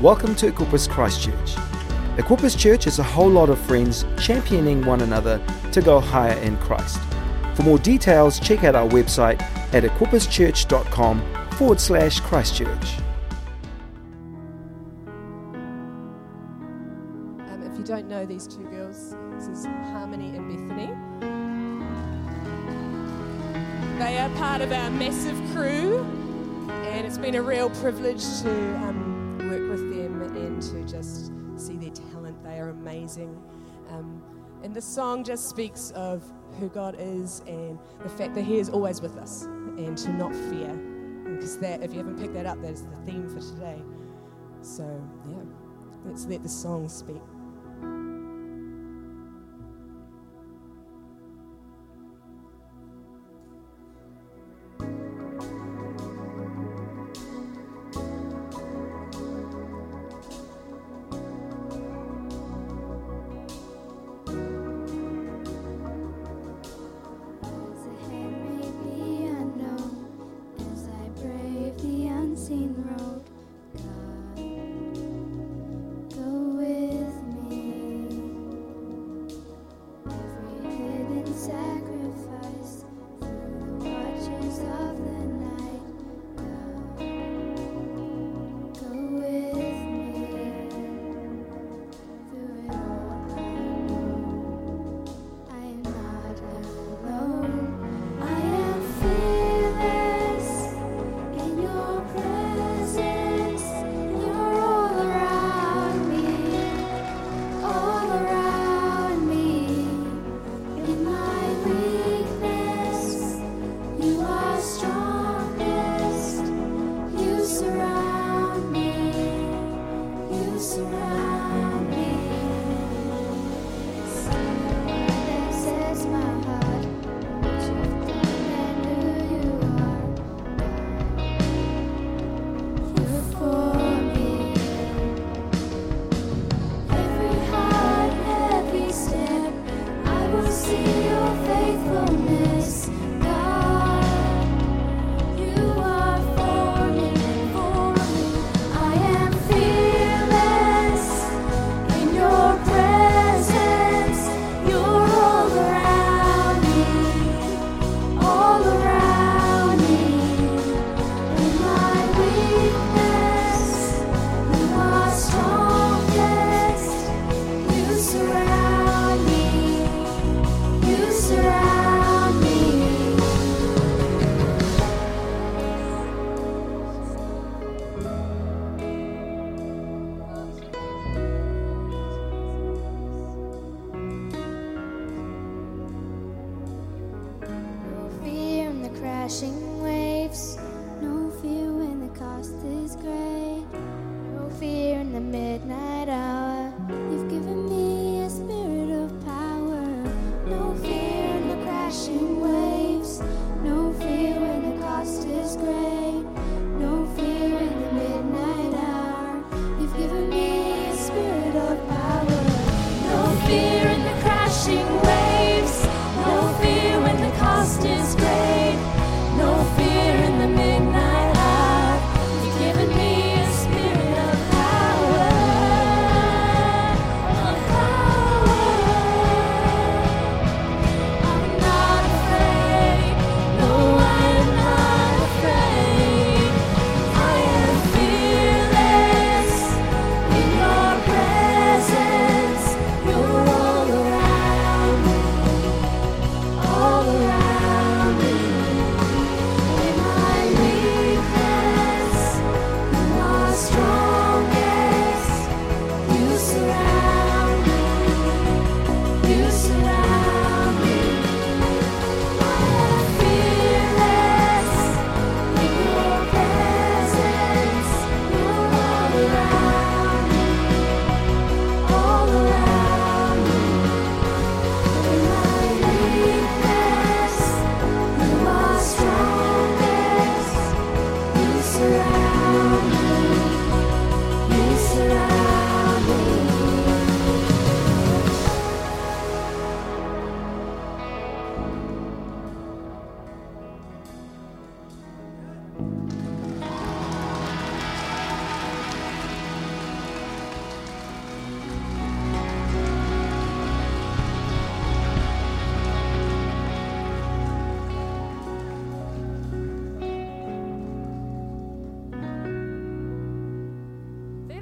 Welcome to Equippers Christchurch. Equippers Church is a whole lot of friends championing one another to go higher in Christ. For more details, check out our website at equipperschurch.com forward slash Christchurch. Um, if you don't know these two girls, this is Harmony and Bethany. They are part of our massive crew, and it's been a real privilege to um, work with them and to just see their talent. They are amazing. Um, and the song just speaks of who God is and the fact that He is always with us and to not fear. Because that, if you haven't picked that up, that is the theme for today. So, yeah, let's let the song speak. Caixa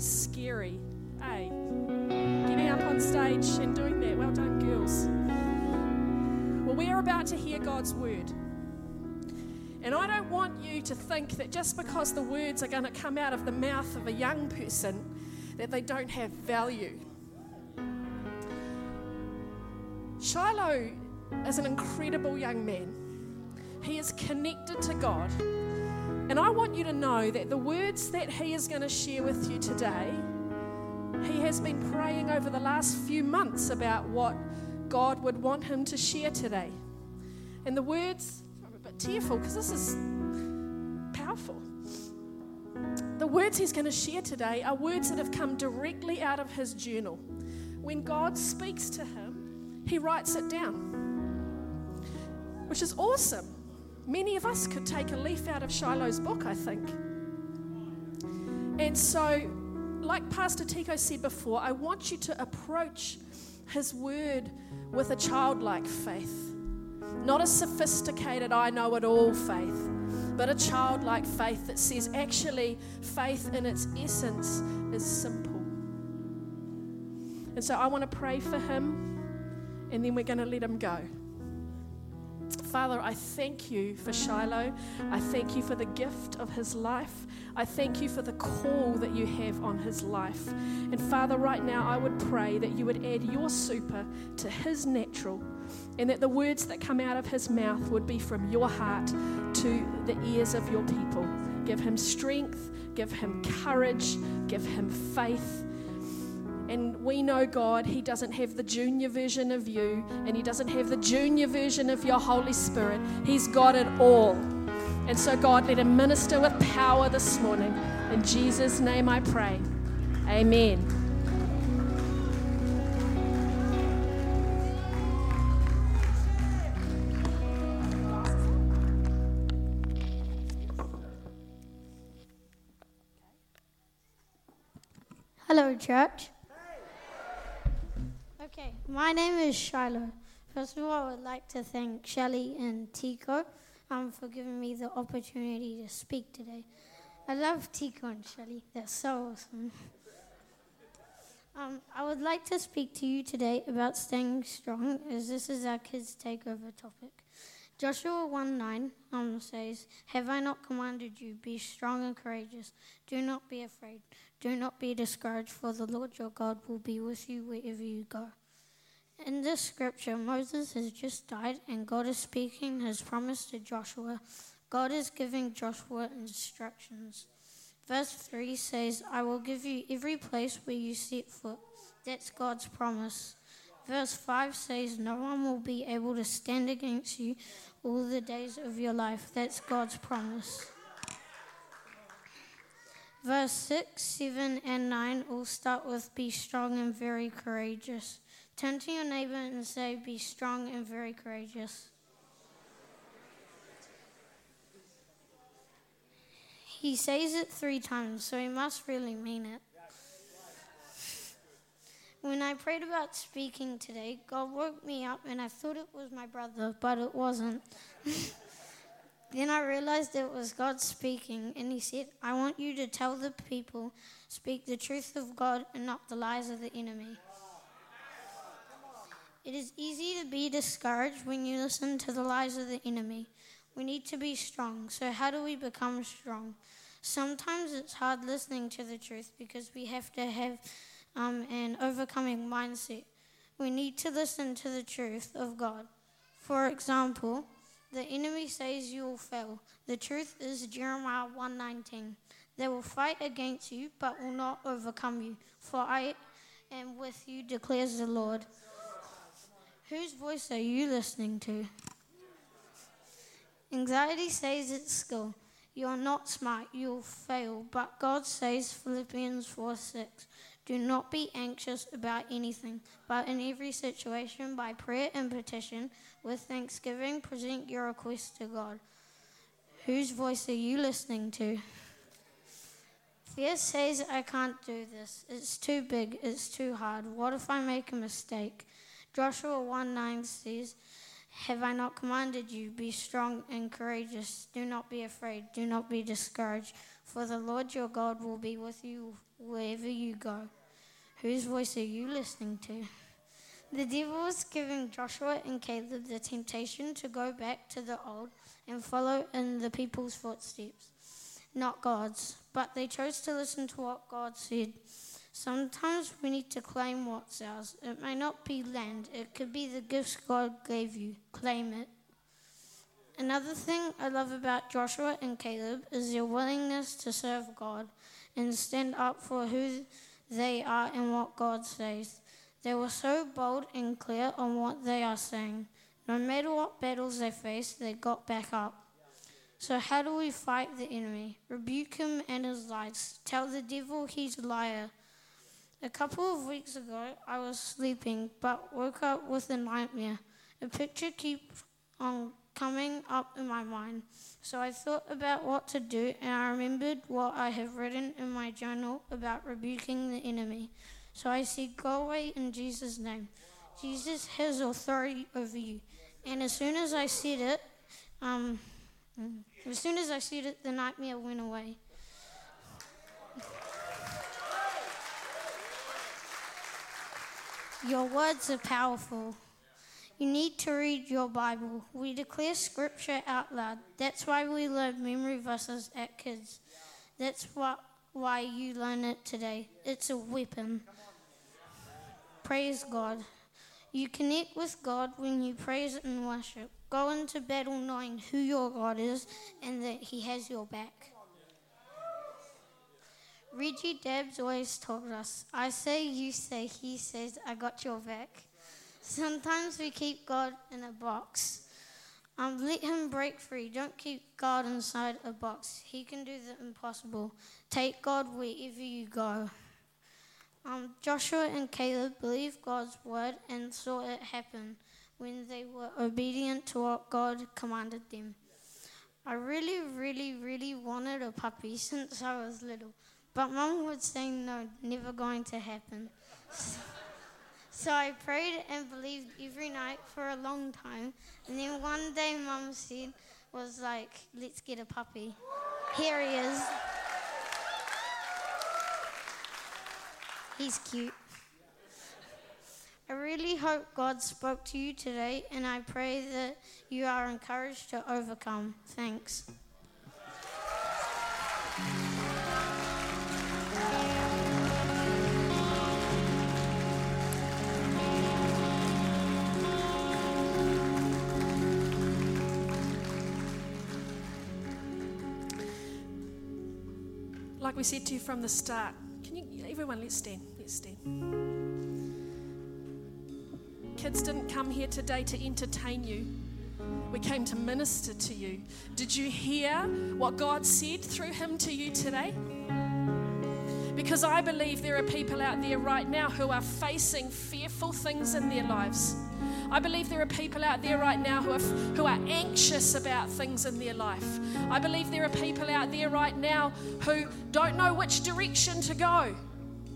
scary, eh? Getting up on stage and doing that. Well done, girls. Well, we are about to hear God's word. And I don't want you to think that just because the words are going to come out of the mouth of a young person, that they don't have value. Shiloh is an incredible young man. He is connected to God. And I want you to know that the words that he is going to share with you today, he has been praying over the last few months about what God would want him to share today. And the words, I'm a bit tearful because this is powerful. The words he's going to share today are words that have come directly out of his journal. When God speaks to him, he writes it down, which is awesome. Many of us could take a leaf out of Shiloh's book, I think. And so, like Pastor Tico said before, I want you to approach his word with a childlike faith. Not a sophisticated, I know it all faith, but a childlike faith that says actually, faith in its essence is simple. And so I want to pray for him, and then we're going to let him go. Father, I thank you for Shiloh. I thank you for the gift of his life. I thank you for the call that you have on his life. And Father, right now, I would pray that you would add your super to his natural and that the words that come out of his mouth would be from your heart to the ears of your people. Give him strength, give him courage, give him faith. And we know, God, He doesn't have the junior version of you, and He doesn't have the junior version of your Holy Spirit. He's got it all. And so, God, let Him minister with power this morning. In Jesus' name I pray. Amen. Hello, church. Okay, my name is Shiloh. First of all, I would like to thank Shelley and Tico um, for giving me the opportunity to speak today. I love Tico and Shelley, they're so awesome. Um, I would like to speak to you today about staying strong, as this is our kids' takeover topic. Joshua 1 9 um, says, Have I not commanded you, be strong and courageous? Do not be afraid. Do not be discouraged, for the Lord your God will be with you wherever you go. In this scripture, Moses has just died, and God is speaking his promise to Joshua. God is giving Joshua instructions. Verse 3 says, I will give you every place where you set foot. That's God's promise. Verse 5 says, No one will be able to stand against you all the days of your life. That's God's promise. Verse 6, 7, and 9 all start with Be strong and very courageous. Turn to your neighbor and say, Be strong and very courageous. He says it three times, so he must really mean it. When I prayed about speaking today, God woke me up and I thought it was my brother, but it wasn't. then I realized it was God speaking, and He said, I want you to tell the people, speak the truth of God and not the lies of the enemy. It is easy to be discouraged when you listen to the lies of the enemy. We need to be strong. So, how do we become strong? Sometimes it's hard listening to the truth because we have to have um, an overcoming mindset. We need to listen to the truth of God. For example, the enemy says you will fail. The truth is Jeremiah 1:19. They will fight against you but will not overcome you, for I am with you declares the Lord. Whose voice are you listening to? Anxiety says it's school, You are not smart, you'll fail. But God says, Philippians 4 6, do not be anxious about anything, but in every situation, by prayer and petition, with thanksgiving, present your requests to God. Whose voice are you listening to? Fear says, I can't do this. It's too big. It's too hard. What if I make a mistake? Joshua 1 9 says, Have I not commanded you? Be strong and courageous. Do not be afraid. Do not be discouraged. for the Lord your God will be with you wherever you go. Whose voice are you listening to? The devil was giving Joshua and Caleb the temptation to go back to the old and follow in the people's footsteps, not God's. But they chose to listen to what God said. Sometimes we need to claim what's ours. It may not be land, it could be the gifts God gave you. Claim it. Another thing I love about Joshua and Caleb is their willingness to serve God and stand up for who they are and what God says. They were so bold and clear on what they are saying. No matter what battles they faced, they got back up. So, how do we fight the enemy? Rebuke him and his lies. Tell the devil he's a liar. A couple of weeks ago, I was sleeping but woke up with a nightmare. A picture kept on coming up in my mind. So I thought about what to do, and I remembered what I have written in my journal about rebuking the enemy. So I said, Go away in Jesus' name. Jesus has authority over you. And as soon as I said it, um, as soon as I said it, the nightmare went away. Your words are powerful. You need to read your Bible. We declare scripture out loud. That's why we learn memory verses at kids. That's what, why you learn it today. It's a weapon. Praise God. You connect with God when you praise and worship. Go into battle knowing who your God is and that He has your back. Reggie Dabbs always told us, I say, you say, he says, I got your back. Sometimes we keep God in a box. Um, let him break free. Don't keep God inside a box. He can do the impossible. Take God wherever you go. Um, Joshua and Caleb believed God's word and saw it happen when they were obedient to what God commanded them. I really, really, really wanted a puppy since I was little. But mum would say, no, never going to happen. so I prayed and believed every night for a long time. And then one day mum said, was like, let's get a puppy. Here he is. He's cute. I really hope God spoke to you today, and I pray that you are encouraged to overcome. Thanks. Like we said to you from the start, can you, everyone, let's stand. Let's stand. Kids didn't come here today to entertain you. We came to minister to you. Did you hear what God said through him to you today? Because I believe there are people out there right now who are facing fearful things in their lives. I believe there are people out there right now who are, who are anxious about things in their life. I believe there are people out there right now who don't know which direction to go.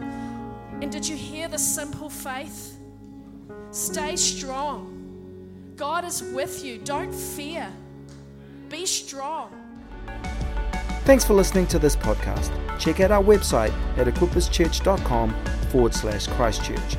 And did you hear the simple faith? Stay strong. God is with you. Don't fear. Be strong. Thanks for listening to this podcast. Check out our website at equipperschurch.com forward slash Christchurch.